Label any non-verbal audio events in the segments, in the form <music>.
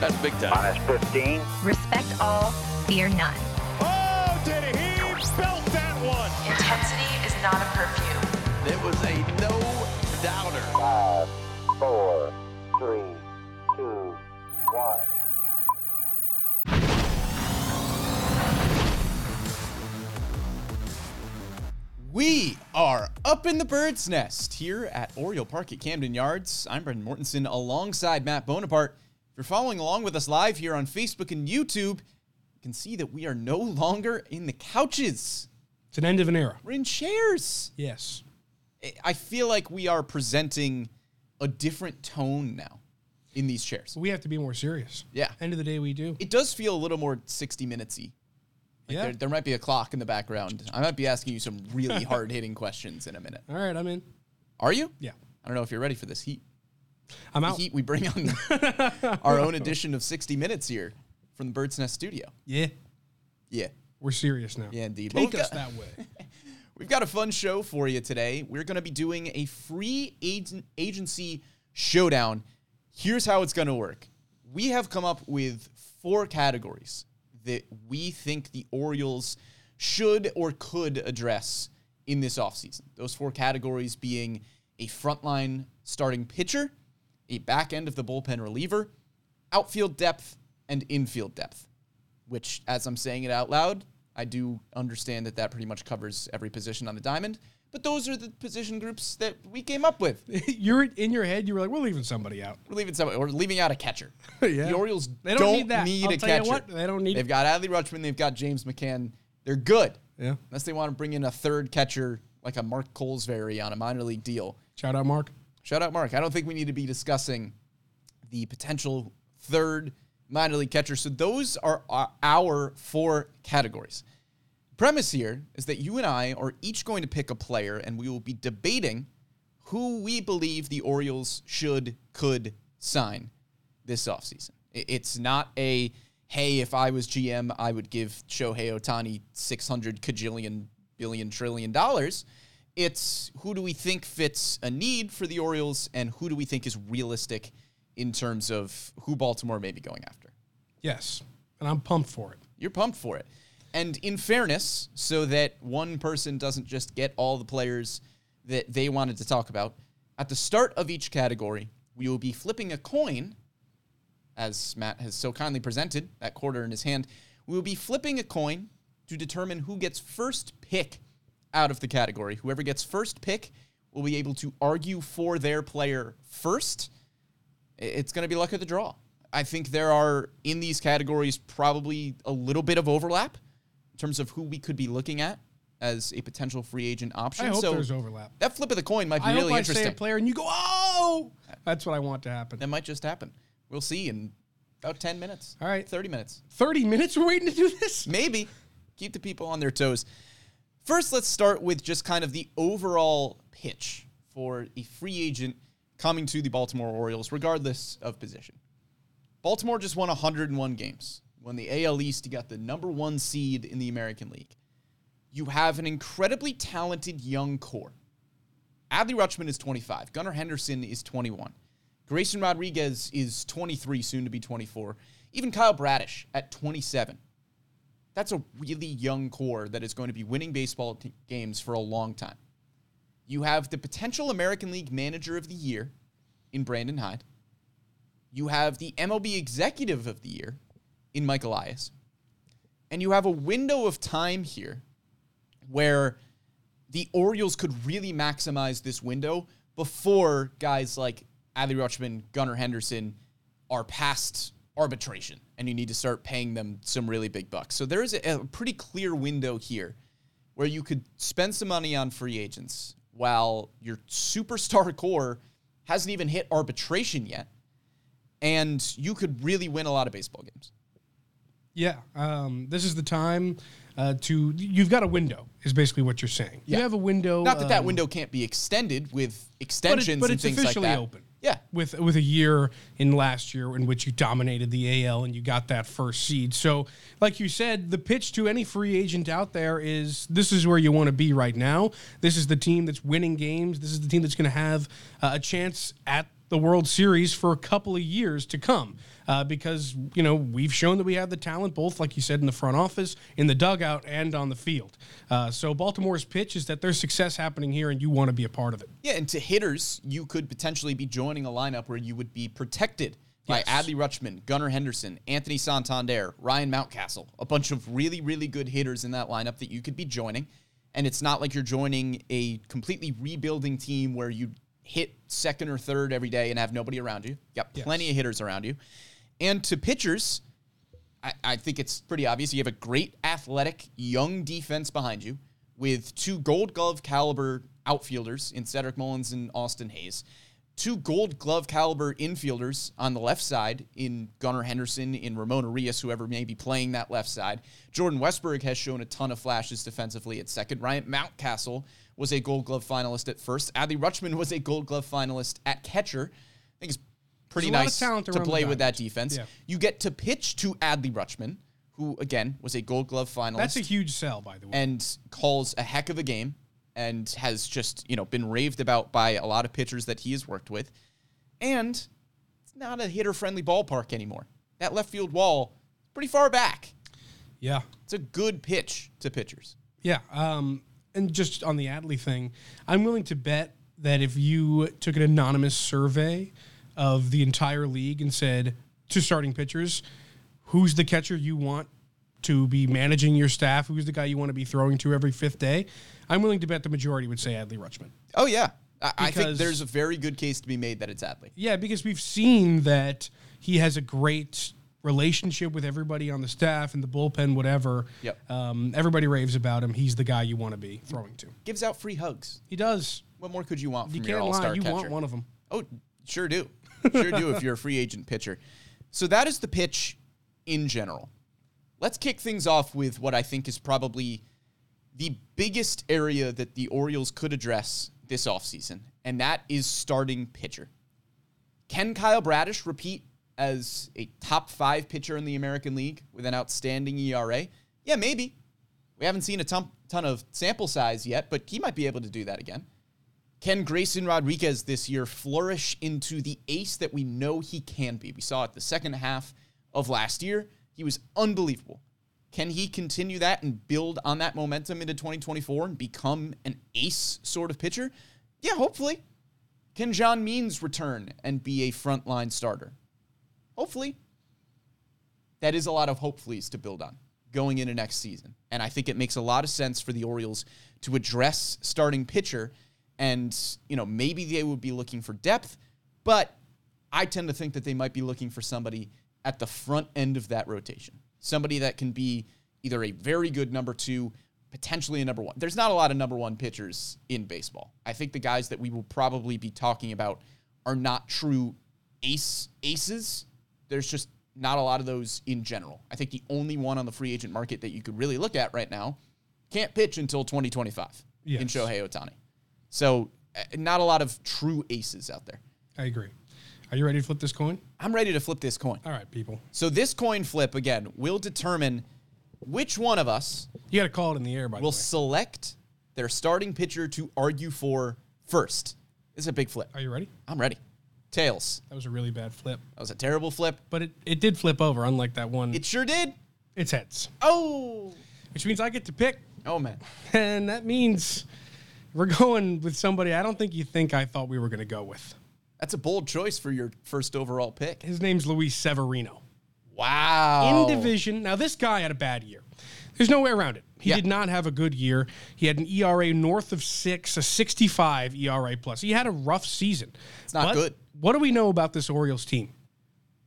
That's big time. Minus 15. Respect all, fear none. Oh, did he belt that one? Intensity is not a perfume. It was a no doubter. Five, four, three, two, one. We are up in the bird's nest here at Oriole Park at Camden Yards. I'm Brendan Mortensen alongside Matt Bonaparte. If you're following along with us live here on Facebook and YouTube, you can see that we are no longer in the couches. It's an end of an era. We're in chairs. Yes. I- I feel like we are presenting a different tone now in these chairs. We have to be more serious. Yeah. End of the day, we do. It does feel a little more 60 minutesy. Like Yeah. there, there might be a clock in the background. I might be asking you some really <laughs> hard hitting questions in a minute. All right, I'm in. Are you? Yeah. I don't know if you're ready for this heat. I'm The out. heat we bring on <laughs> our own edition of 60 Minutes here from the Bird's Nest studio. Yeah. Yeah. We're serious now. Yeah, indeed. Take Well, us got- that way. <laughs> We've got a fun show for you today. We're going to be doing a free agent agency showdown. Here's how it's going to work. We have come up with four categories that we think the Orioles should or could address in this offseason. Those four categories being a frontline starting pitcher, a back end of the bullpen reliever, outfield depth, and infield depth which, as I'm saying it out loud, I do understand that that pretty much covers every position on the diamond. But those are the position groups that we came up with. <laughs> You're in your head. You were like, we're leaving somebody out. We're leaving some, or leaving out a catcher. <laughs> Yeah. The Orioles They don't need that. need I'll a tell you catcher. what, they don't need They've got Adley Rutschman. They've got James McCann. They're good. Yeah. Unless they want to bring in a third catcher like a Mark Kolozsvary on a minor league deal. Shout out, Mark. Shout out, Mark. I don't think we need to be discussing the potential third minor league catcher. So those are our- our four categories. Premise here is that you and I are each going to pick a player, and we will be debating who we believe the Orioles should, could sign this offseason. It's not a, hey, if I was GM, I would give Shohei Ohtani 600 cajillion billion trillion dollars. It's who do we think fits a need for the Orioles and who do we think is realistic in terms of who Baltimore may be going after. Yes. And I'm pumped for it. You're pumped for it. And in fairness, so that one person doesn't just get all the players that they wanted to talk about, at the start of each category, we will be flipping a coin, as Matt has so kindly presented, that quarter in his hand. We will be flipping a coin to determine who gets first pick out of the category. Whoever gets first pick will be able to argue for their player first. It's going to be luck of the draw. I think there are in these categories probably a little bit of overlap in terms of who we could be looking at as a potential free agent option. I hope so there's overlap. that flip of the coin might be I really hope I interesting. say a player and you go, oh! That's what I want to happen. That might just happen. We'll see in about 10 minutes. All right. 30 minutes. 30 minutes we're waiting to do this? Maybe. Keep the people on their toes. First, let's start with just kind of the overall pitch for a free agent coming to the Baltimore Orioles, regardless of position. Baltimore just won 101 games. Won the AL East. Got the number one seed in the American League. You have an incredibly talented young core. Adley Rutschman is 25. Gunnar Henderson is 21. Grayson Rodriguez is 23, soon to be 24. Even Kyle Bradish at 27. That's a really young core that is going to be winning baseball t- games for a long time. You have the potential American League Manager of the Year in Brandon Hyde. You have the MLB Executive of the Year in Mike Elias. And you have a window of time here where the Orioles could really maximize this window before guys like Adley Rutschman, Gunnar Henderson are past arbitration and you need to start paying them some really big bucks. So there is a, a pretty clear window here where you could spend some money on free agents while your superstar <laughs> core hasn't even hit arbitration yet and you could really win a lot of baseball games. Yeah, um, this is the time uh, to. You've got a window, is basically what you're saying. Yeah. You have a window. Not that that um, window can't be extended with but, it- extensions but and it's things officially like that. open. Yeah. with with a year in last year in which you dominated the AL and you got that first seed. So, like you said, the pitch to any free agent out there is this is where you want to be right now. This is the team that's winning games. This is the team that's going to have uh, a chance at the World Series for a couple of years to come. Uh, because you know we've shown that we have the talent, both like you said in the front office, in the dugout, and on the field. Uh, so Baltimore's pitch is that there's success happening here, and you want to be a part of it. Yeah, and to hitters, you could potentially be joining a lineup where you would be protected by Yes. Adley Rutschman, Gunnar Henderson, Anthony Santander, Ryan Mountcastle, a bunch of really, really good hitters in that lineup that you could be joining. And it's not like you're joining a completely rebuilding team where you hit second or third every day and have nobody around you. You got plenty of hitters around you. And to pitchers, I, I think it's pretty obvious. You have a great athletic young defense behind you with two gold glove caliber outfielders in Cedric Mullins and Austin Hays. Two gold glove caliber infielders on the left side in Gunnar Henderson, in Ramon Urías, whoever may be playing that left side. Jordan Westburg has shown a ton of flashes defensively at second. Ryan Mountcastle was a gold glove finalist at first. Adley Rutschman was a gold glove finalist at catcher. I think it's pretty There's a lot of nice talent to play with that defense. Yeah. You get to pitch to Adley Rutschman, who again was a Gold Glove finalist That's a huge sell, by the way. and calls a heck of a game and has just you know been raved about by a lot of pitchers that he has worked with. And it's not a hitter friendly ballpark anymore. That left field wall is pretty far back. yeah, It's a good pitch to pitchers. Yeah, um, and just on the Adley thing, I'm willing to bet that if you took an anonymous survey of the entire league and said to starting pitchers, who's the catcher you want to be managing your staff, who's the guy you want to be throwing to every fifth day, I'm willing to bet the majority would say Adley Rutschman. Oh yeah, I, I think there's a very good case to be made that it's Adley. Yeah, because we've seen that he has a great relationship with everybody on the staff and the bullpen, whatever. Yep. Um, everybody raves about him. He's the guy you want to be throwing to. Gives out free hugs. He does. What more could you want from You your all-star lie. You catcher? want one of them. Oh, sure do. Sure do if you're a free agent pitcher. So that is the pitch in general. Let's kick things off with what I think is probably the biggest area that the Orioles could address this offseason, and that is starting pitcher. Can Kyle Bradish repeat as a top five pitcher in the American League with an outstanding ERA? Yeah, maybe. We haven't seen a ton, ton of sample size yet, but he might be able to do that again. Can Grayson Rodriguez this year flourish into the ace that we know he can be? We saw it the second half of last year. He was unbelievable. Can he continue that and build on that momentum into 2024 and become an ace sort of pitcher? Yeah, hopefully. Can John Means return and be a frontline starter? Hopefully. That is a lot of hopefullys to build on going into next season. And I think it makes a lot of sense for the Orioles to address starting pitcher. And, you know, maybe they would be looking for depth, but I tend to think that they might be looking for somebody at the front end of that rotation. Somebody that can be either a very good number two, potentially a number one. There's not a lot of number one pitchers in baseball. I think the guys that we will probably be talking about are not true ace aces. There's just not a lot of those in general. I think the only one on the free agent market that you could really look at right now can't pitch until 2025 in Yes. Shohei Ohtani. So, uh, not a lot of true aces out there. I agree. Are you ready to flip this coin? I'm ready to flip this coin. All right, people. So, this coin flip, again, will determine which one of us You got to call it in the air, by will the way. select their starting pitcher to argue for first. This is a big flip. Are you ready? I'm ready. Tails. That was a really bad flip, That was a terrible flip. but it, it did flip over, unlike that one. It sure did. it's heads, Oh. which means I get to pick, Oh, man. <laughs> and that means we're going with somebody I don't think you think I thought we were going to go with. That's a bold choice for your first overall pick. His name's Luis Severino. Wow. in division. Now, this guy had a bad year. There's no way around it. He Yeah. did not have a good year. He had an ERA north of six, a 65 ERA plus. He had a rough season. It's not good. What do we know about this Orioles team?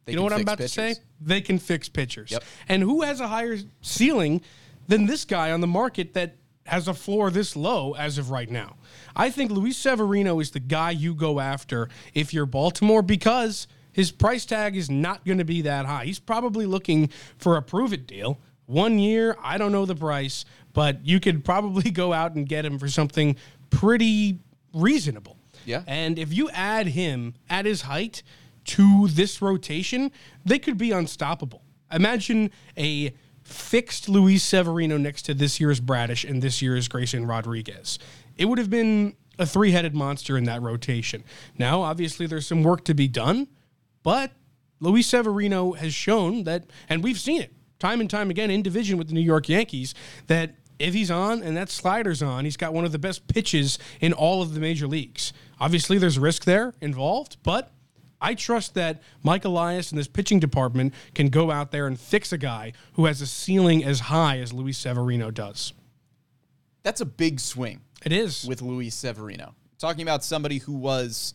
They you know what I'm about pitchers. to say? They can fix pitchers. Yep. And who has a higher ceiling than this guy on the market that has a floor this low as of right now? I think Luis Severino is the guy you go after if you're Baltimore because his price tag is not going to be that high. He's probably looking for a prove it deal. One year, I don't know the price, but you could probably <laughs> go out and get him for something pretty reasonable. Yeah. And if you add him at his height to this rotation, they could be unstoppable. Imagine a fixed Luis Severino next to this year's Bradish and this year's Grayson Rodriguez. It would have been a three headed monster in that rotation. Now, obviously, there's some work to be done, but Luis Severino has shown that, and we've seen it time and time again in division with the New York Yankees, that if he's on and that slider's on, he's got one of the best pitches in all of the major leagues. Obviously, there's risk there involved, but I trust that Mike Elias and this pitching department can go out there and fix a guy who has a ceiling as high as Luis Severino does. That's a big swing It is. with Luis Severino. Talking about somebody who was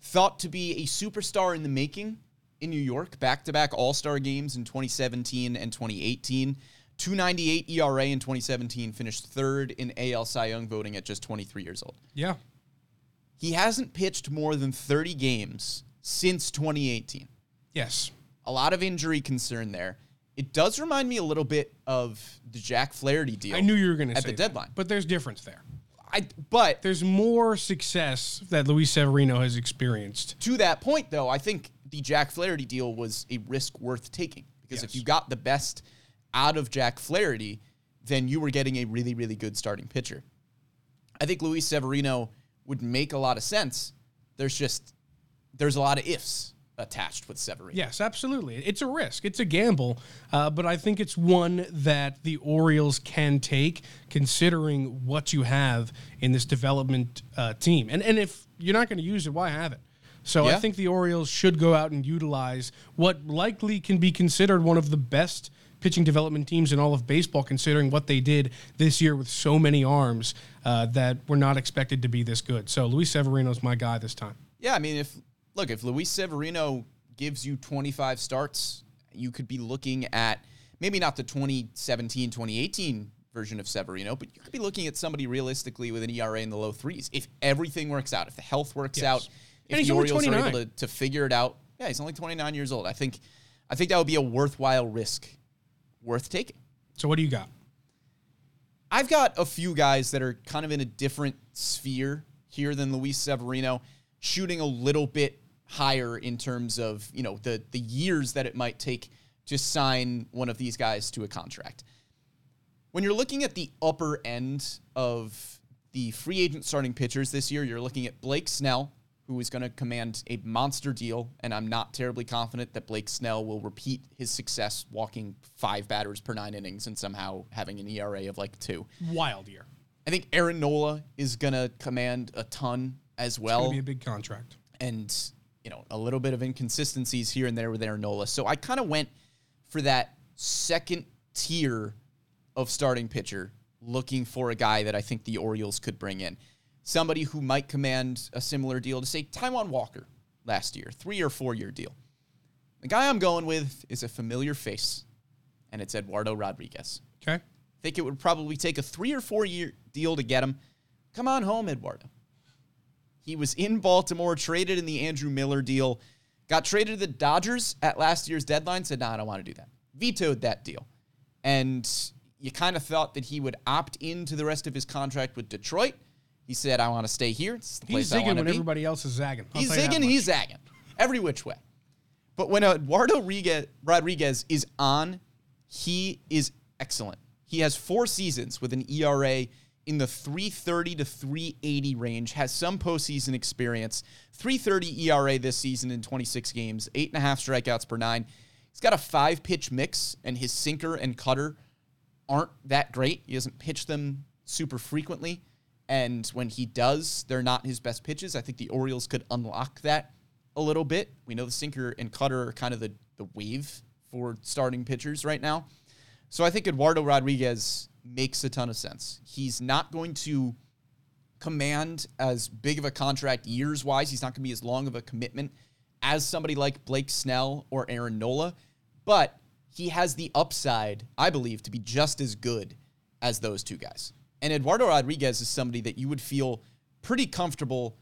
thought to be a superstar in the making in New York, back to back All Star games in 2017 and 2018. 298 ERA in 2017, finished third in AL Cy Young voting at just 23 years old. yeah. He hasn't pitched more than 30 games since 2018. Yes. A lot of injury concern there. It does remind me a little bit of the Jack Flaherty deal. I knew you were going to say at the that, deadline. but there's difference there. I, but There's more success that Luis Severino has experienced. to that point, though, I think the Jack Flaherty deal was a risk worth taking because if you got the best out of Jack Flaherty, then you were getting a really, really good starting pitcher. I think Luis Severino would make a lot of sense. There's just there's a lot of ifs attached with Severino. Yes, absolutely. It's a risk. It's a gamble, uh, but I think it's one that the Orioles can take, considering what you have in this development uh, team. And and if you're not going to use it, why have it? So I think the Orioles should go out and utilize what likely can be considered one of the best pitching development teams in all of baseball, considering what they did this year with so many arms uh, that were not expected to be this good. So Luis Severino's my guy this time. Yeah, I mean, if look, if Luis Severino gives you 25 starts, you could be looking at maybe not the 2017, 2018 version of Severino, but you could be looking at somebody realistically with an ERA in the low threes. If everything works out, if the health works Yes. out, if the Orioles are able to, to figure it out. Yeah, he's only 29 years old. I think I think that would be a worthwhile risk worth taking. So what do you got? I've got a few guys that are kind of in a different sphere here than Luis Severino, shooting a little bit higher in terms of, you know, the the years that it might take to sign one of these guys to a contract. When you're looking at the upper end of the free agent starting pitchers this year, you're looking at Blake Snell, who is going to command a monster deal, and I'm not terribly confident that Blake Snell will repeat his success walking five batters per nine innings and somehow having an ERA of like two. Wild year. I think Aaron Nola is going to command a ton as Well, well be a big contract. and you know a little bit of inconsistencies here and there with Aaron Nola. So I kind of went for that second tier of starting pitcher, looking for a guy that I think the Orioles could bring in, somebody who might command a similar deal to say Taijuan Walker last year, three or four year deal. The guy I'm going with is a familiar face, and it's Eduardo Rodriguez. Okay. I think it would probably take a three or four year deal to get him. Come on home, Eduardo. He was in Baltimore, traded in the Andrew Miller deal, got traded to the Dodgers at last year's deadline, said, nah, I don't want to do that. Vetoed that deal. And you kind of thought that he would opt into the rest of his contract with Detroit. He said, I want to stay here. It's the He's place I zigging want to when be. everybody else is zagging. I'll He's zigging, he's zagging. Every which way. But when Eduardo Rodriguez is on, he is excellent. He has four seasons with an ERA in the 330 to 380 range, has some postseason experience. 330 ERA this season in 26 games, eight and a half strikeouts per nine. He's got a five pitch mix, and his sinker and cutter aren't that great. He doesn't pitch them super frequently. And when he does, they're not his best pitches. I think the Orioles could unlock that a little bit. We know the sinker and cutter are kind of the, the wave for starting pitchers right now. So I think Eduardo Rodriguez makes a ton of sense. He's not going to command as big of a contract years wise. He's not going to be as long of a commitment as somebody like Blake Snell or Aaron Nola, but he has the upside, I believe, to be just as good as those two guys. And Eduardo Rodriguez is somebody that you would feel pretty comfortable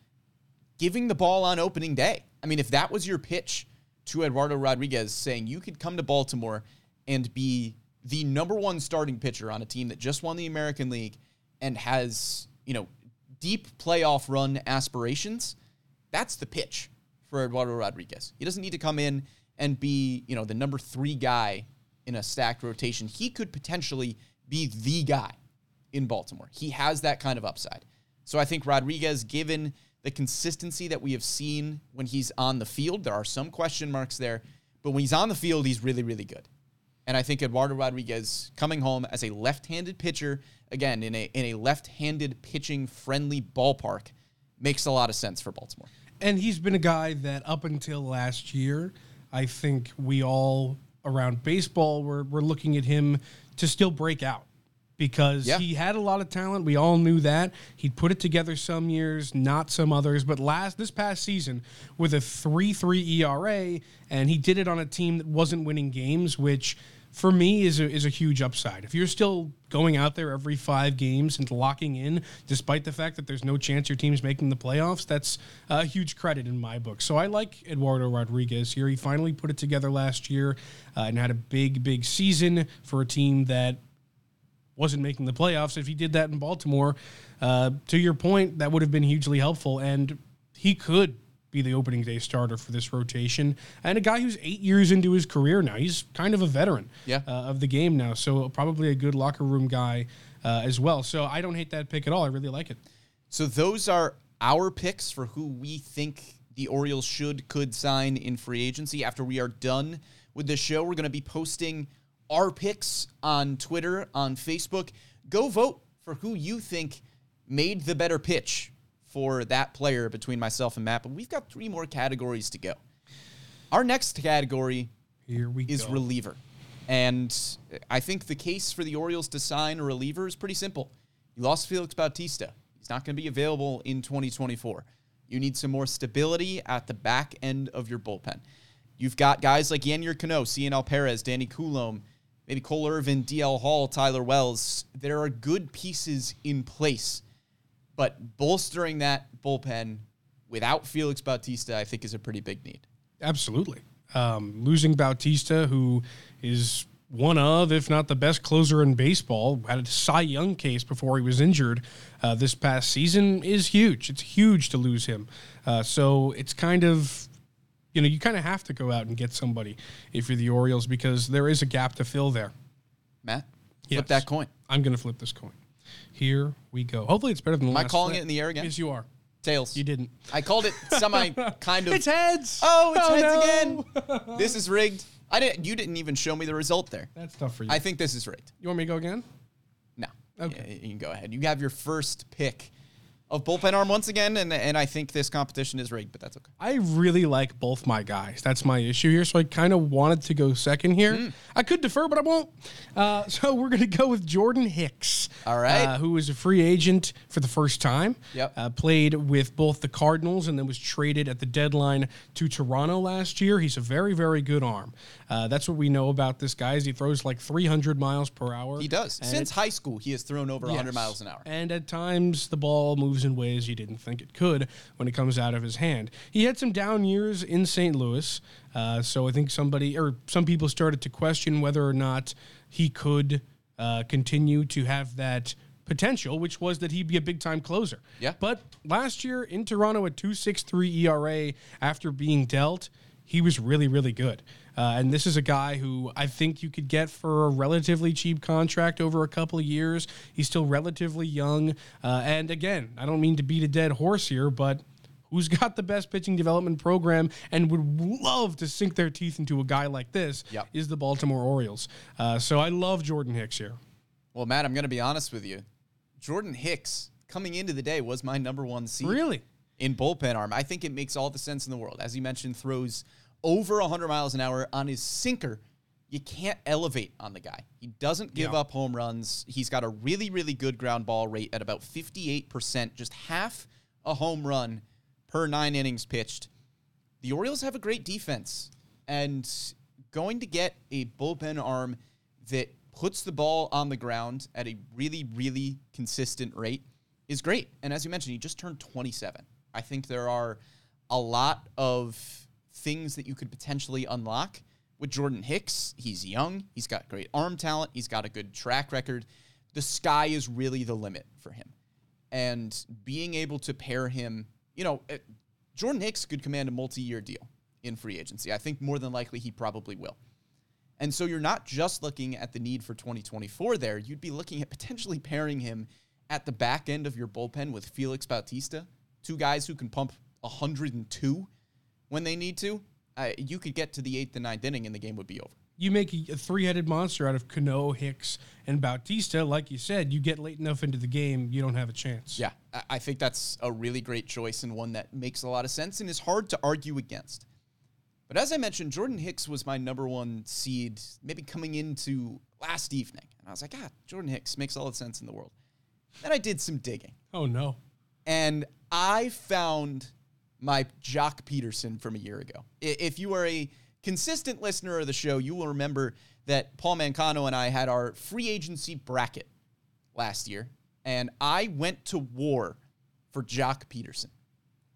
giving the ball on opening day. I mean, if that was your pitch to Eduardo Rodriguez saying you could come to Baltimore and be the number one starting pitcher on a team that just won the American League and has, you know, deep playoff run aspirations, that's the pitch for Eduardo Rodriguez. He doesn't need to come in and be, you know, the number three guy in a stacked rotation. He could potentially be the guy in Baltimore. He has that kind of upside. So I think Rodriguez, given the consistency that we have seen when he's on the field, there are some question marks there, but when he's on the field, he's really, really good. And I think Eduardo Rodriguez coming home as a left-handed pitcher, again in a in a left-handed pitching friendly ballpark, makes a lot of sense for Baltimore. And he's been a guy that up until last year, I think we all around baseball were, were looking at him to still break out because Yeah. he had a lot of talent. We all knew that. He'd put it together some years, not some others. But last this past season with a 3-3 ERA, and he did it on a team that wasn't winning games, which for me is a, is a huge upside. If you're still going out there every five games and locking in, despite the fact that there's no chance your team's making the playoffs, that's a huge credit in my book. So I like Eduardo Rodriguez here. He finally put it together last year uh, and had a big, big season for a team that wasn't making the playoffs. If he did that in Baltimore, uh, to your point, that would have been hugely helpful. And he could be the opening day starter for this rotation. And a guy who's eight years into his career now. He's kind of a veteran Yeah. uh, of the game now. So probably a good locker room guy uh, as well. So I don't hate that pick at all. I really like it. So those are our picks for who we think the Orioles should could sign in free agency. After we are done with this show, we're going to be posting our picks on Twitter, on Facebook. Go vote for who you think made the better pitch for that player between myself and Matt. But we've got three more categories to go. Our next category Here we is go. reliever. And I think the case for the Orioles to sign a reliever is pretty simple. You lost Felix Bautista. He's not going to be available in 2024. You need some more stability at the back end of your bullpen. You've got guys like Yennier Cano, Cionel Perez, Danny Coulombe, maybe Cole Irvin, DL Hall, Tyler Wells. There are good pieces in place, but bolstering that bullpen without Felix Bautista, I think, is a pretty big need. Absolutely. Um, losing Bautista, who is one of, if not the best closer in baseball, had a Cy Young case before he was injured uh, this past season, is huge. It's huge to lose him. Uh, so it's kind of, you know, you kind of have to go out and get somebody if you're the Orioles because there is a gap to fill there. Matt, Yes. flip that coin. I'm going to flip this coin. Here we go. Hopefully, it's better than the Am I last calling flip. it in the air again? Yes, you are. Tails. You didn't. I called it semi <laughs> kind of. It's heads. Oh, it's Oh, heads no. again. <laughs> this is rigged. I didn't. You didn't even show me the result there. That's tough for you. I think this is rigged. you want me to go again? No. Okay. Yeah, you can go ahead. You have your first pick of bullpen arm once again, and and I think this competition is rigged, but that's okay. I really like both my guys. That's my issue here. So I kind of wanted to go second here. Hmm. I could defer, but I won't. Uh, <laughs> so we're going to go with Jordan Hicks. All right. Uh, who is a free agent for the first time. Yep. Uh, played with both the Cardinals and then was traded at the deadline to Toronto last year. He's a very, very good arm. Uh, that's what we know about this guy. Is he throws like 300 miles per hour. He does. Since high school, he has thrown over 100 miles an hour. And at times, the ball moves in ways you didn't think it could when it comes out of his hand. He had some down years in St. Louis. Uh, so I think somebody or some people started to question whether or not he could uh, continue to have that potential, which was that he'd be a big time closer. Yeah. But last year in Toronto at 2.63 ERA after being dealt, he was really, really good. Uh, and this is a guy who I think you could get for a relatively cheap contract over a couple of years. He's still relatively young. Uh, and again, I don't mean to beat a dead horse here, but who's got the best pitching development program and would love to sink their teeth into a guy like this Yep. is the Baltimore Orioles. Uh, so I love Jordan Hicks here. Well, Matt, I'm going to be honest with you. Jordan Hicks coming into the day was my number one seed. Really? in bullpen arm. I think it makes all the sense in the world. As you mentioned, throws over 100 miles an hour on his sinker. You can't elevate on the guy. He doesn't give Yeah. up home runs. He's got a really, really good ground ball rate at about 58%, just half a home run per nine innings pitched. The Orioles have a great defense, and going to get a bullpen arm that puts the ball on the ground at a really, really consistent rate is great. And as you mentioned, he just turned 27. I think there are a lot of things that you could potentially unlock with Jordan Hicks. He's young, he's got great arm talent, he's got a good track record. The sky is really the limit for him. And being able to pair him, you know, eh, Jordan Hicks could command a multi year deal in free agency. I think more than likely he probably will. And so you're not just looking at the need for 2024 there, you'd be looking at potentially pairing him at the back end of your bullpen with Felix Bautista, two guys who can pump 102 when they need to, uh, you could get to the eighth and ninth inning and the game would be over. You make a, three-headed monster out of Cano, Hicks, and Bautista. Like you said, you get late enough into the game, you don't have a chance. Yeah, I- I think that's a really great choice and one that makes a lot of sense and is hard to argue against. But as I mentioned, Jordan Hicks was my number one seed, maybe coming into last evening. And I was like, ah, Jordan Hicks makes all the sense in the world. Then I did some digging Oh no. and I found my Joc Pederson from a year ago. If you are a consistent listener of the show, you will remember that Paul Mancano and I had our free agency bracket last year, and I went to war for Joc Pederson.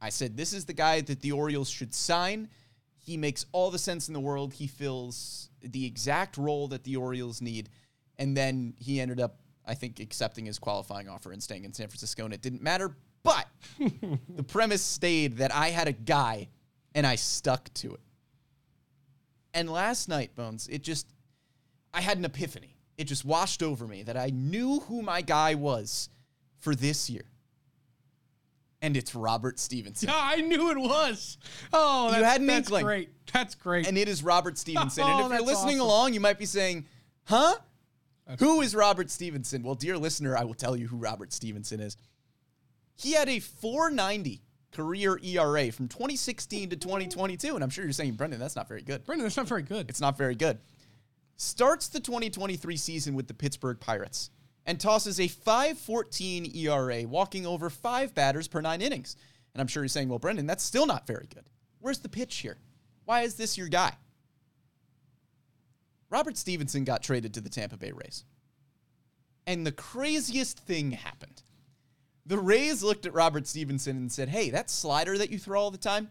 I said, This is the guy that the Orioles should sign. He makes all the sense in the world. He fills the exact role that the Orioles need. And then he ended up, I think, accepting his qualifying offer and staying in San Francisco, and it didn't matter. But <laughs> the premise stayed that I had a guy and I stuck to it. And last night, Bones, it just, I had an epiphany. It just washed over me that I knew who my guy was for this year. And it's Robert Stephenson. Yeah, I knew it was. Oh, that's, had an that's inkling. great. That's great. and it is Robert <laughs> Stephenson. Oh, and if you're listening awesome. along, you might be saying, huh? Who is Robert Stephenson? Well, dear listener, I will tell you who Robert Stephenson is. He had a 490 career ERA from 2016 to 2022. And I'm sure you're saying, Brendan, that's not very good. Brendan, that's not very good. It's not very good. Starts the 2023 season with the Pittsburgh Pirates and tosses a 5.14 ERA, walking over five batters per nine innings. And I'm sure you're saying, well, Brendan, that's still not very good. Where's the pitch here? Why is this your guy? Robert Stephenson got traded to the Tampa Bay Rays. And the craziest thing happened. The Rays looked at Robert Stephenson and said, hey, that slider that you throw all the time,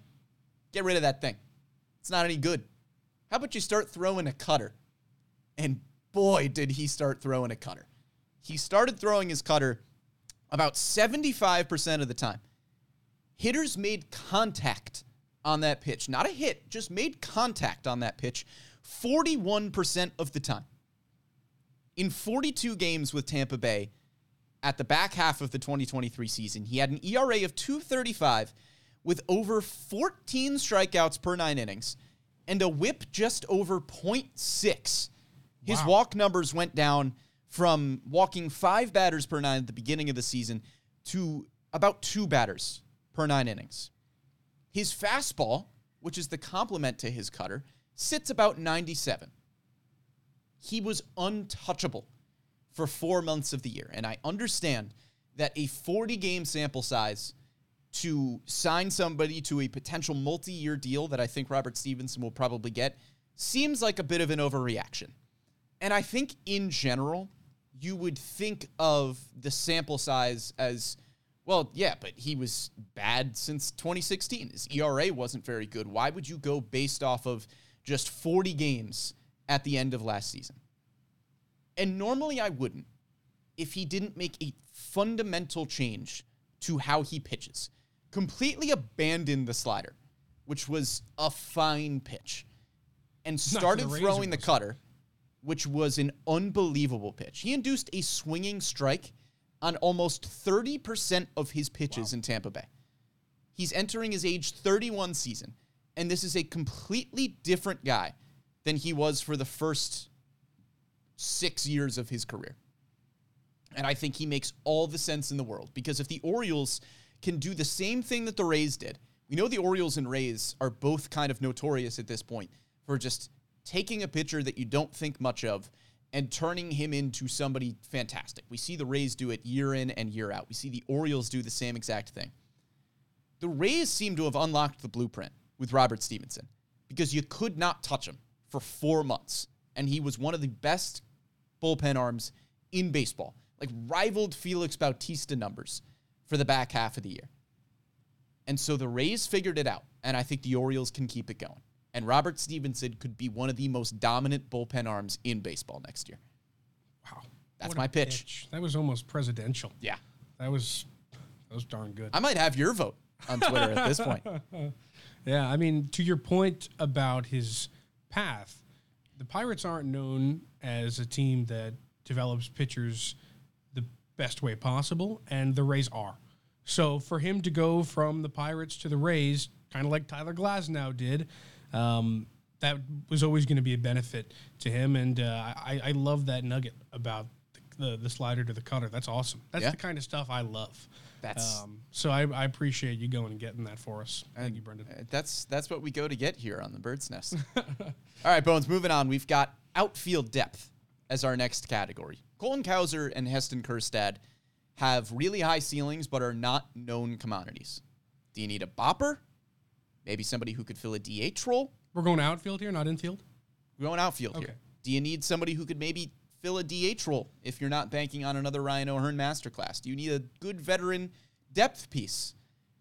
get rid of that thing. It's not any good. How about you start throwing a cutter? And boy, did he start throwing a cutter. He started throwing his cutter about 75% of the time. Hitters made contact on that pitch. Not a hit, just made contact on that pitch 41% of the time. In 42 games with Tampa Bay at the back half of the 2023 season, he had an ERA of 235 with over 14 strikeouts per nine innings and a whip just over 0.6. His Wow. walk numbers went down from walking five batters per nine at the beginning of the season to about two batters per nine innings. His fastball, which is the complement to his cutter, sits about 97. He was untouchable for four months of the year. And I understand that a 40 game sample size to sign somebody to a potential multi year deal that I think Robert Stephenson will probably get seems like a bit of an overreaction. And I think in general, you would think of the sample size as well, yeah, but he was bad since 2016. His ERA wasn't very good. Why would you go based off of just 40 games at the end of last season? And normally I wouldn't if he didn't make a fundamental change to how he pitches. Completely abandon the slider, which was a fine pitch, and to the started throwing the cutter, which was an unbelievable pitch. He induced a swinging strike on almost 30% of his pitches in Tampa Bay. He's entering his age 31 season, and this is a completely different guy than he was for the first six years of his career. And I think he makes all the sense in the world because if the Orioles can do the same thing that the Rays did, we know the Orioles and Rays are both kind of notorious at this point for just taking a pitcher that you don't think much of and turning him into somebody fantastic. We see the Rays do it year in and year out. We see the Orioles do the same exact thing. The Rays seem to have unlocked the blueprint with Robert Stephenson because you could not touch him for four months. And he was one of the best bullpen arms in baseball, like rivaled Felix Bautista numbers for the back half of the year. And so the Rays figured it out, and I think the Orioles can keep it going. And Robert Stephenson could be one of the most dominant bullpen arms in baseball next year. Wow. That's my pitch. That was almost presidential. Yeah. That was that was darn good. I might have your vote on Twitter at this point. <laughs> Yeah, I mean, to your point about his path, the Pirates aren't known as a team that develops pitchers the best way possible, and the Rays are. So for him to go from the Pirates to the Rays, kind of like Tyler Glasnow did, um, that was always going to be a benefit to him. And uh, I, I love that nugget about the, the, slider to the cutter. That's awesome. That's Yeah. the kind of stuff I love. That's- um, so I, I appreciate you going and getting that for us. Thank you, Brendan. Uh, That's that's what we go to get here on the Bird's Nest. <laughs> All right, Bones. Moving on, we've got outfield depth as our next category. Colton Cowser and Heston Kjerstad have really high ceilings, but are not known commodities. Do you need a bopper? Maybe somebody who could fill a DH role. We're going outfield here, not infield. We're going outfield Okay. here. Do you need somebody who could maybe fill a DH role if you're not banking on another Ryan O'Hearn masterclass? Do you need a good veteran depth piece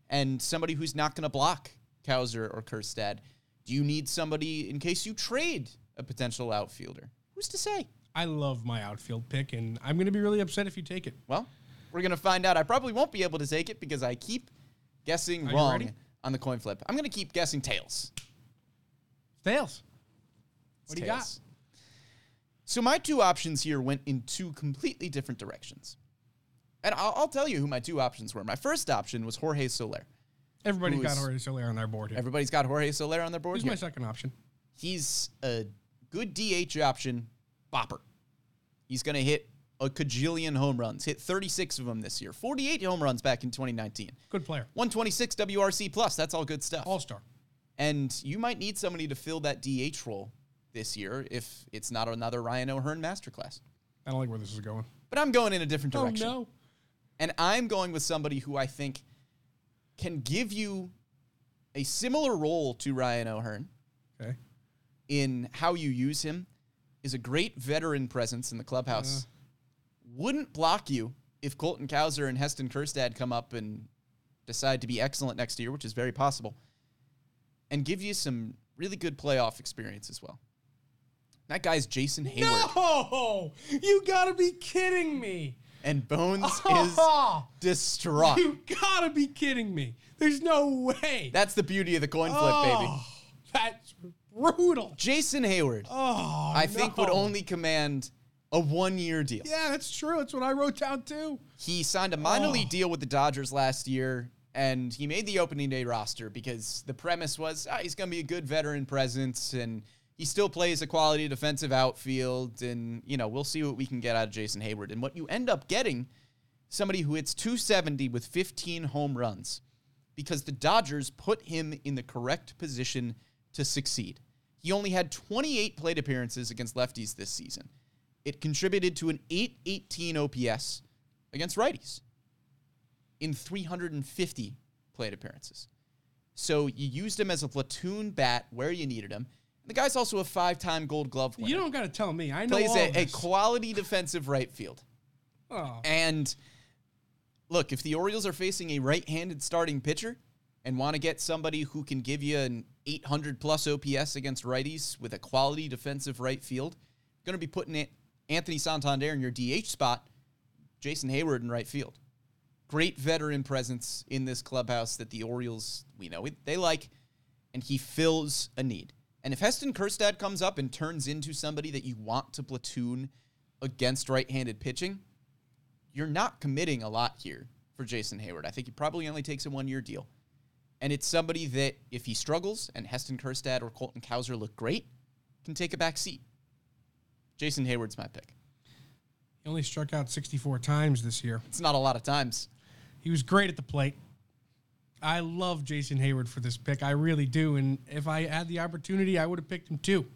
and somebody who's not going to block Cowser or Kjerstad? Do you need somebody in case you trade a potential outfielder? Who's to say? I love my outfield pick, and I'm going to be really upset if you take it. Well, we're going to find out. I probably won't be able to take it because I keep guessing Are wrong on the coin flip. I'm going to keep guessing tails. Tails. It's What do you got? So my two options here went in two completely different directions. And I'll, I'll tell you who my two options were. My first option was Jorge Soler. Everybody's got Jorge Soler on their board here. Everybody's got Jorge Soler on their board Who's here. my second option? He's a good DH option, bopper. He's going to hit a cajillion home runs, hit 36 of them this year, 48 home runs back in 2019. Good player. 126 WRC plus. That's all good stuff. All star. And you might need somebody to fill that DH role this year if it's not another Ryan O'Hearn masterclass. I don't like where this is going. But I'm going in a different oh, direction. Oh, no. And I'm going with somebody who I think can give you a similar role to Ryan O'Hearn Okay. in how you use him, is a great veteran presence in the clubhouse. Uh. Wouldn't block you if Colton Cowser and Heston Kjerstad come up and decide to be excellent next year, which is very possible, and give you some really good playoff experience as well. That guy's Jason Heyward. No! You gotta be kidding me. And Bones <laughs> is distraught. You gotta be kidding me. There's no way. That's the beauty of the coin flip, baby. Oh, That's brutal. Jason Heyward, Oh, I think, would only command a one year deal. Yeah, that's true. That's what I wrote down too. He signed a minor Oh. league deal with the Dodgers last year, and he made the opening day roster because the premise was ah, he's going to be a good veteran presence, and he still plays a quality defensive outfield, and you know we'll see what we can get out of Jason Heyward. And what you end up getting, somebody who hits 270 with 15 home runs, because the Dodgers put him in the correct position to succeed. He only had 28 plate appearances against lefties this season. It contributed to an 818 OPS against righties in 350 plate appearances. So you used him as a platoon bat where you needed him. The guy's also a five-time Gold Glove winner. You don't gotta tell me. I know plays all a, a quality defensive right field. Oh. And look, if the Orioles are facing a right-handed starting pitcher and want to get somebody who can give you an 800 plus OPS against righties with a quality defensive right field, going to be putting it Anthony Santander in your DH spot, Jason Heyward in right field. Great veteran presence in this clubhouse that the Orioles, we know they like, and he fills a need. And if Heston Kjerstad comes up and turns into somebody that you want to platoon against right-handed pitching, you're not committing a lot here for Jason Heyward. I think he probably only takes a one-year deal. And it's somebody that, if he struggles and Heston Kjerstad or Colton Cowser look great, can take a back seat. Jason Heyward's my pick. He only struck out 64 times this year. It's not a lot of times. He was great at the plate. I love Jason Heyward for this pick. I really do. And if I had the opportunity, I would have picked him too.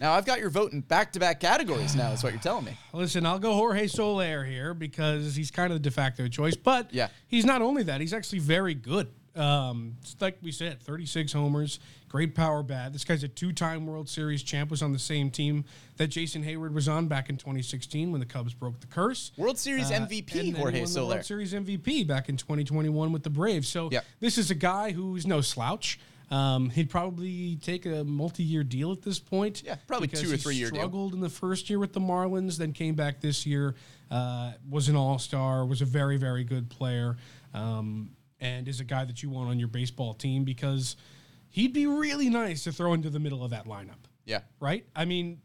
Now I've got your vote in back-to-back categories. Now is what you're telling me. <sighs> Listen, I'll go Jorge Soler here because he's kind of the de facto choice. But Yeah. he's not only that, he's actually very good. Um, like we said, 36 homers, great power bat. This guy's a two time World Series champ, was on the same team that Jason Heyward was on back in 2016 when the Cubs broke the curse. World Series Uh, MVP Jorge Soler. World Series MVP back in 2021 with the Braves. So Yeah. this is a guy who's no slouch. Um, he'd probably take a multi-year deal at this point. Yeah, probably two or three-year deal. Struggled in the first year with the Marlins, then came back this year. Uh, was an All-Star. Was a very, very good player, um, and is a guy that you want on your baseball team because he'd be really nice to throw into the middle of that lineup Yeah. right? I mean,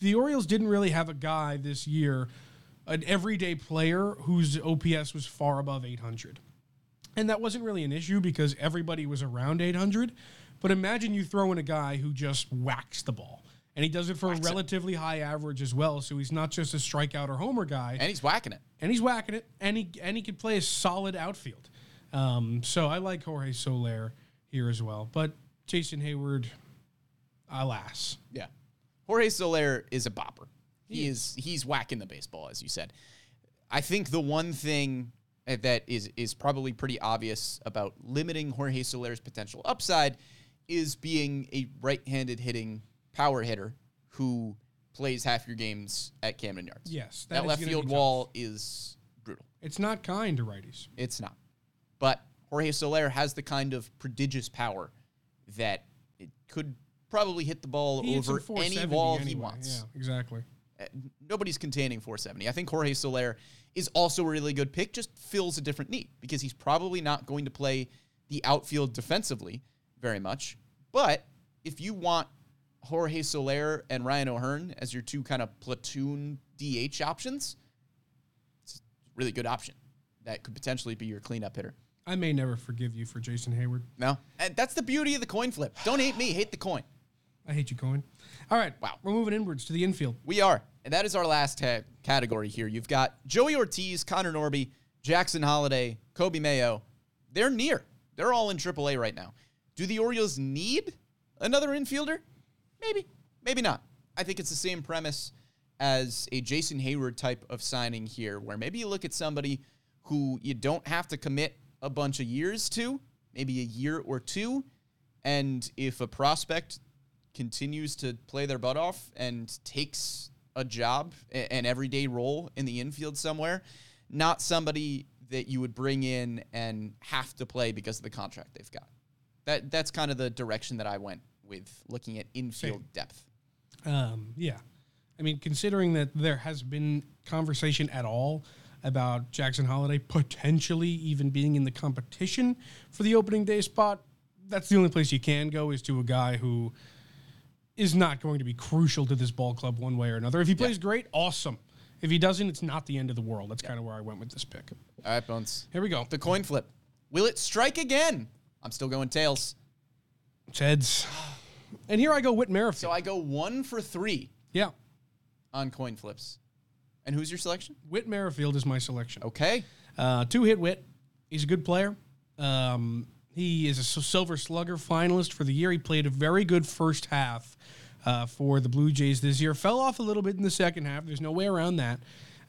the Orioles didn't really have a guy this year an everyday player whose OPS was far above 800. And that wasn't really an issue because everybody was around 800. But imagine you throw in a guy who just whacks the ball. And he does it for a relatively high average as well. So he's not just a strikeout or homer guy. And he's whacking it. and he's whacking it, and he and he can play a solid outfield. Um, so I like Jorge Soler here as well, but Jason Heyward, alas, Yeah. Jorge Soler is a bopper. He is he's whacking the baseball, as you said. I think the one thing that is is probably pretty obvious about limiting Jorge Soler's potential upside is being a right-handed hitting power hitter who plays half your games at Camden Yards. Yes, that that, left field wall is brutal. it's not kind to righties. It's not. But Jorge Soler has the kind of prodigious power that it could probably hit the ball He over any 470 wall he wants. Yeah, exactly. Uh, Nobody's containing 470. I think Jorge Soler is also a really good pick, just fills a different need because he's probably not going to play the outfield defensively very much. But if you want Jorge Soler and Ryan O'Hearn as your two kind of platoon DH options, it's a really good option. That could potentially be your cleanup hitter. I may never forgive you for Jason Heyward. No, and that's the beauty of the coin flip. Don't hate me, hate the coin. I hate you, coin. All right, Wow. we're moving inwards to the infield. We are, and that is our last ta- category here. You've got Joey Ortiz, Connor Norby, Jackson Holliday, Coby Mayo. They're near. They're all in AAA right now. Do the Orioles need another infielder? Maybe, maybe not. I think it's the same premise as a Jason Heyward type of signing here, where maybe you look at somebody who you don't have to commit a bunch of years to, maybe a year or two, and if a prospect continues to play their butt off and takes a job, an everyday role in the infield somewhere, not somebody that you would bring in and have to play because of the contract they've got. That that's kind of the direction that I went with looking at infield Same. depth. Um, yeah. I mean, considering that there has been conversation at all about Jackson Holliday potentially even being in the competition for the opening day spot, that's the only place you can go is to a guy who is not going to be crucial to this ball club one way or another. If he plays great, awesome. If he doesn't, it's not the end of the world. That's kind of where I went with this pick. All right, Bones. Here we go. The coin flip. Will it strike again? I'm still going tails. It's heads. <sighs> And here I go, Whit Merrifield. So I go one for three yeah. on coin flips. And who's your selection? Whit Merrifield is my selection. Okay. Uh, two hit Whit. He's a good player. Um, he is a Silver Slugger finalist for the year. He played a very good first half uh, for the Blue Jays this year. Fell off a little bit in the second half. There's no way around that.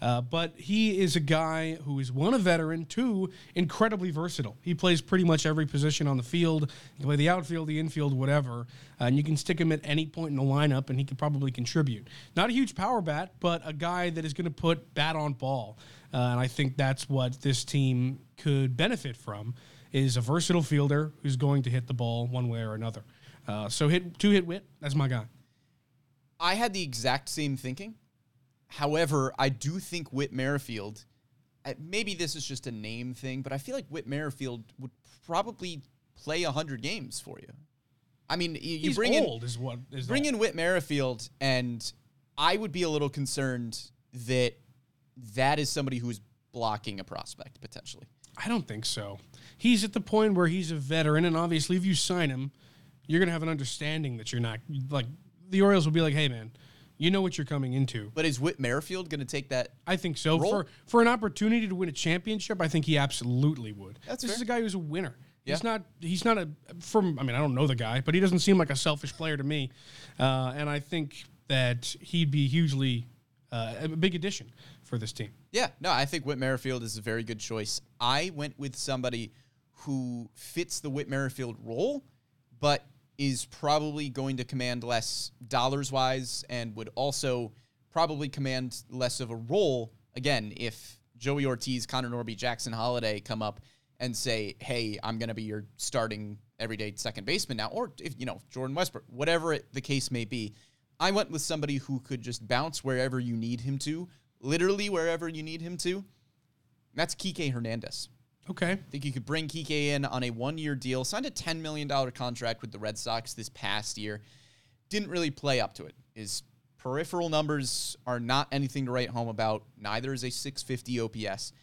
Uh, but he is a guy who is one a veteran, two incredibly versatile. He plays pretty much every position on the field. He can play the outfield, the infield, whatever, uh, and you can stick him at any point in the lineup, and he could probably contribute. Not a huge power bat, but a guy that is going to put bat on ball, uh, and I think that's what this team could benefit from. Is a versatile fielder who's going to hit the ball one way or another. Uh, so hit two hit Whit. That's my guy. I had the exact same thinking. However, I do think Whit Merrifield, maybe this is just a name thing, but I feel like Whit Merrifield would probably play 100 games for you. I mean, you, He's bring old, in is what is bring in Whit Merrifield, and I would be a little concerned that that is somebody who's blocking a prospect potentially. I don't think so. He's at the point where he's a veteran, and obviously, if you sign him, you're going to have an understanding that you're not like the Orioles will be like, "Hey, man, you know what you're coming into." But is Whit Merrifield going to take that? I think so. Roll. For for an opportunity to win a championship, I think he absolutely would. That's this fair. is a guy who's a winner. Yeah. He's not. He's not a. From I mean, I don't know the guy, but he doesn't seem like a selfish player to me. Uh, and I think that he'd be hugely uh, a big addition for this team. Yeah, no, I think Whit Merrifield is a very good choice. I went with somebody who fits the Whit Merrifield role, but is probably going to command less dollars wise and would also probably command less of a role. Again, if Joey Ortiz, Connor Norby, Jackson Holliday come up and say, hey, I'm going to be your starting everyday second baseman now, or if, you know, Jordan Westburg, whatever it, the case may be, I went with somebody who could just bounce wherever you need him to, literally wherever you need him to. That's Kike Hernandez. Okay. I think you could bring Kike in on a one year deal, signed a $10 million contract with the Red Sox this past year. Didn't really play up to it. His peripheral numbers are not anything to write home about. Neither is a 650 OPS.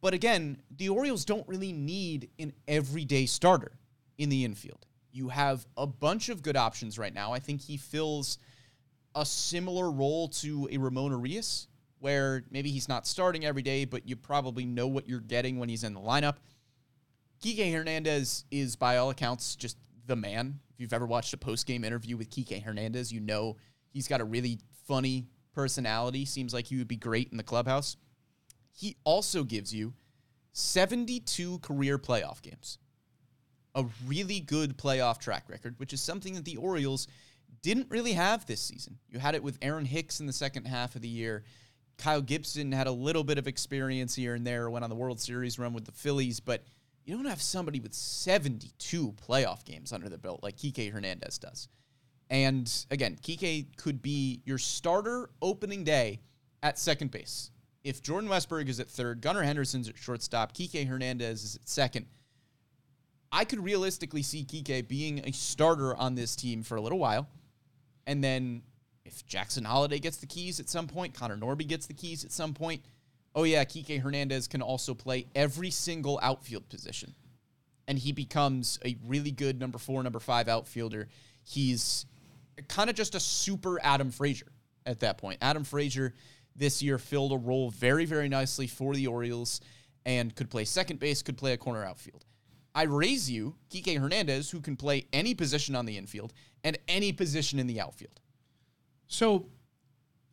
But again, the Orioles don't really need an everyday starter in the infield. You have a bunch of good options right now. I think he fills a similar role to a Ramon Urías, where maybe he's not starting every day, but you probably know what you're getting when he's in the lineup. Kike Hernandez is, by all accounts, just the man. If you've ever watched a post game interview with Kike Hernandez, you know he's got a really funny personality. Seems like he would be great in the clubhouse. He also gives you 72 career playoff games, a really good playoff track record, which is something that the Orioles didn't really have this season. You had it with Aaron Hicks in the second half of the year. Kyle Gibson had a little bit of experience here and there, went on the World Series run with the Phillies, but you don't have somebody with 72 playoff games under the belt like Kike Hernandez does. And again, Kike could be your starter opening day at second base. If Jordan Westburg is at third, Gunnar Henderson's at shortstop, Kike Hernandez is at second. I could realistically see Kike being a starter on this team for a little while. And then if Jackson Holliday gets the keys at some point, Connor Norby gets the keys at some point, oh yeah, Kike Hernandez can also play every single outfield position. And he becomes a really good number four, number five outfielder. He's kind of just a super Adam Frazier at that point. Adam Frazier this year filled a role very, very nicely for the Orioles and could play second base, could play a corner outfield. I raise you Kike Hernandez, who can play any position on the infield and any position in the outfield. So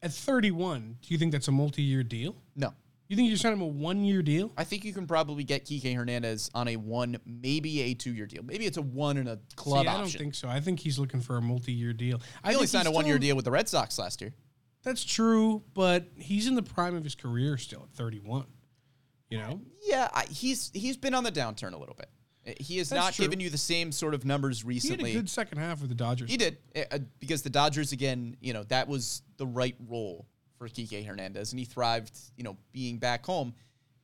at 31, do you think that's a multi year deal? No. You think you sign him a one year deal? I think you can probably get Kike Hernandez on a one, maybe a two year deal. Maybe it's a one and a club See, I don't think so. I think he's looking for a multi year deal. I He only think signed a he's one year still- deal with the Red Sox last year. That's true, but he's in the prime of his career still at 31. You know? Yeah, I, he's he's been on the downturn a little bit. He has That's not true. given you the same sort of numbers recently. He had a good second half with the Dodgers. He did uh, uh, because the Dodgers again, you know, that was the right role for Kike Hernandez, and he thrived, you know, being back home.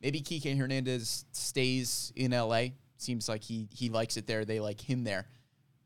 Maybe Kike Hernandez stays in LA. Seems like he he likes it there. They like him there,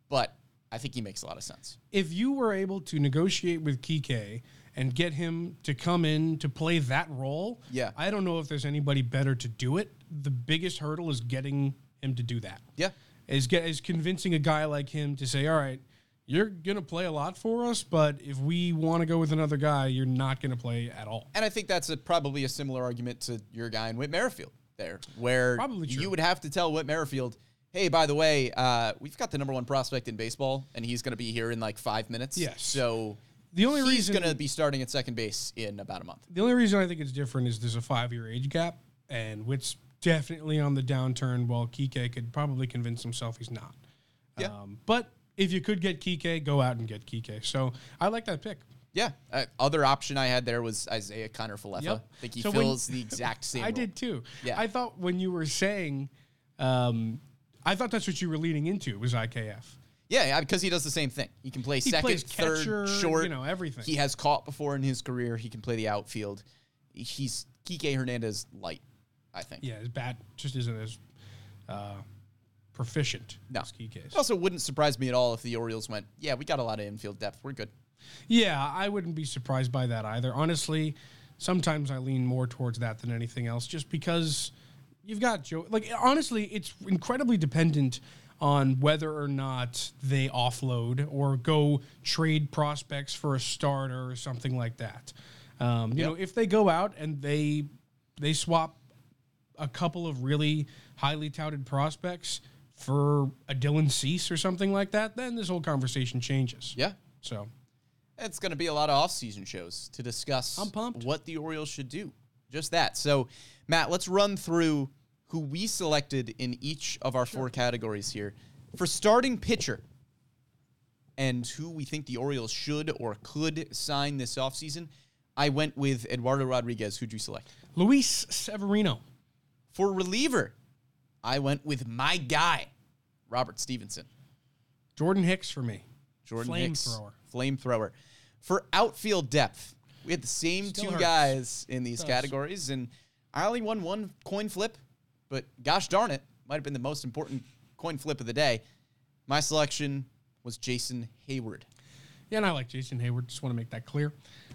but I think he makes a lot of sense. if you were able to negotiate with Kike and get him to come in to play that role, Yeah. I don't know if there's anybody better to do it. The biggest hurdle is getting him to do that. Yeah, Is get is convincing a guy like him to say, "All right, you're gonna play a lot for us, but if we want to go with another guy, you're not gonna play at all." and I think that's a, probably a similar argument to your guy in Whit Merrifield there, where Probably you would have to tell Whit Merrifield, "Hey, by the way, uh, we've got the number one prospect in baseball, and he's going to be here in like five minutes. Yes. so." The only he's reason- he's going to be starting at second base in about a month. The only reason I think it's different is there's a five year age gap, and Whit's definitely on the downturn, while Kike could probably convince himself he's not. Yeah. Um, but if you could get Kike, go out and get Kike. So I like that pick. Yeah. Uh, other option I had there was Isiah Kiner-Falefa. Yep. I think he So when- fills <laughs> the exact same. I role. did too. Yeah. I thought when you were saying, um, I thought that's what you were leading into was IKF. Yeah, yeah, because he does the same thing. He can play He second, third, catcher, short, you know, everything. He has caught before in his career. He can play the outfield. He's Kike Hernandez light, I think. Yeah, his bat just isn't as uh, proficient No. as Kike is. It also wouldn't surprise me at all if the Orioles went, yeah, we got a lot of infield depth. We're good. Yeah, I wouldn't be surprised by that either. Honestly, sometimes I lean more towards that than anything else, just because you've got Joe. Like, honestly, it's incredibly dependent on whether or not they offload or go trade prospects for a starter or something like that. Um, you know, if they go out and they they swap a couple of really highly touted prospects for a Dylan Cease or something like that, then this whole conversation changes. Yeah. So It's going to be a lot of off-season shows to discuss I'm pumped. what the Orioles should do. Just that. So, Matt, let's run through who we selected in each of our four categories here. For starting pitcher and who we think the Orioles should or could sign this offseason, I went with Eduardo Rodriguez. Who'd you select? Luis Severino. For reliever, I went with my guy, Robert Stephenson. Jordan Hicks for me. Jordan Hicks, Flamethrower. flamethrower. For outfield depth, we had the same Still two hurts. guys in these Does. categories, and I only won one coin flip, but gosh darn it, might have been the most important coin flip of the day. My selection was Jason Heyward. Yeah, and I like Jason Heyward. Just want to make that clear.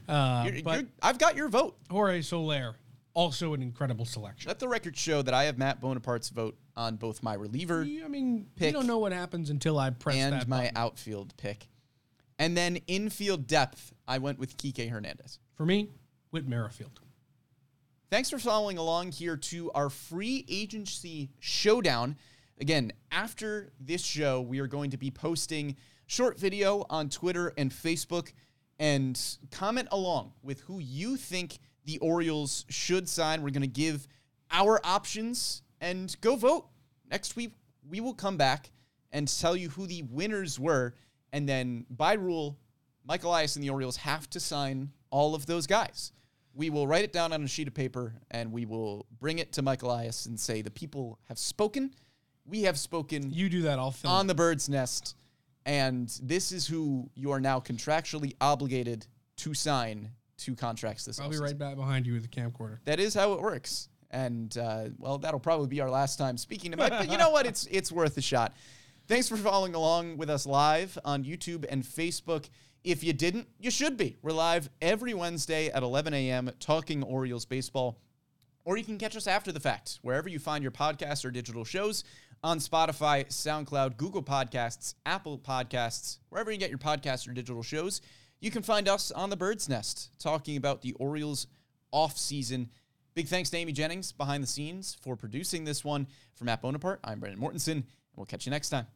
Uh, You're- but you're- I've got your vote. Jorge Soler, also an incredible selection. Let the record show that I have Matt Bonaparte's vote on both my reliever I mean, Pick. you don't know what happens until I press and that my button. outfield pick. And then infield depth, I went with Kike Hernandez. For me, Whit Merrifield. Thanks for following along here to our free agency showdown. Again, after this show, we are going to be posting short video on Twitter and Facebook and comment along with who you think the Orioles should sign. We're going to give our options and go vote. Next week, we will come back and tell you who the winners were. And then, by rule, Michael Elias and the Orioles have to sign all of those guys. We will write it down on a sheet of paper and we will bring it to Michael Elias and say, The people have spoken. We have spoken You do that, I'll film. on the bird's nest. And this is who you are now contractually obligated to sign two contracts this week. I'll be offseason. right back behind you with the camcorder. That is how it works. And uh, well, that'll probably be our last time speaking to Mike. But you know what? It's it's worth a shot. Thanks for following along with us live on YouTube and Facebook. If you didn't, you should be. We're live every Wednesday at 11 a.m. talking Orioles baseball. Or you can catch us after the fact, wherever you find your podcasts or digital shows on Spotify, SoundCloud, Google Podcasts, Apple Podcasts, wherever you get your podcasts or digital shows. You can find us on the Bird's Nest talking about the Orioles offseason. Big thanks to Amy Jennings behind the scenes for producing this one. For Matt Bonaparte, I'm Brendan Mortensen, and we'll catch you next time.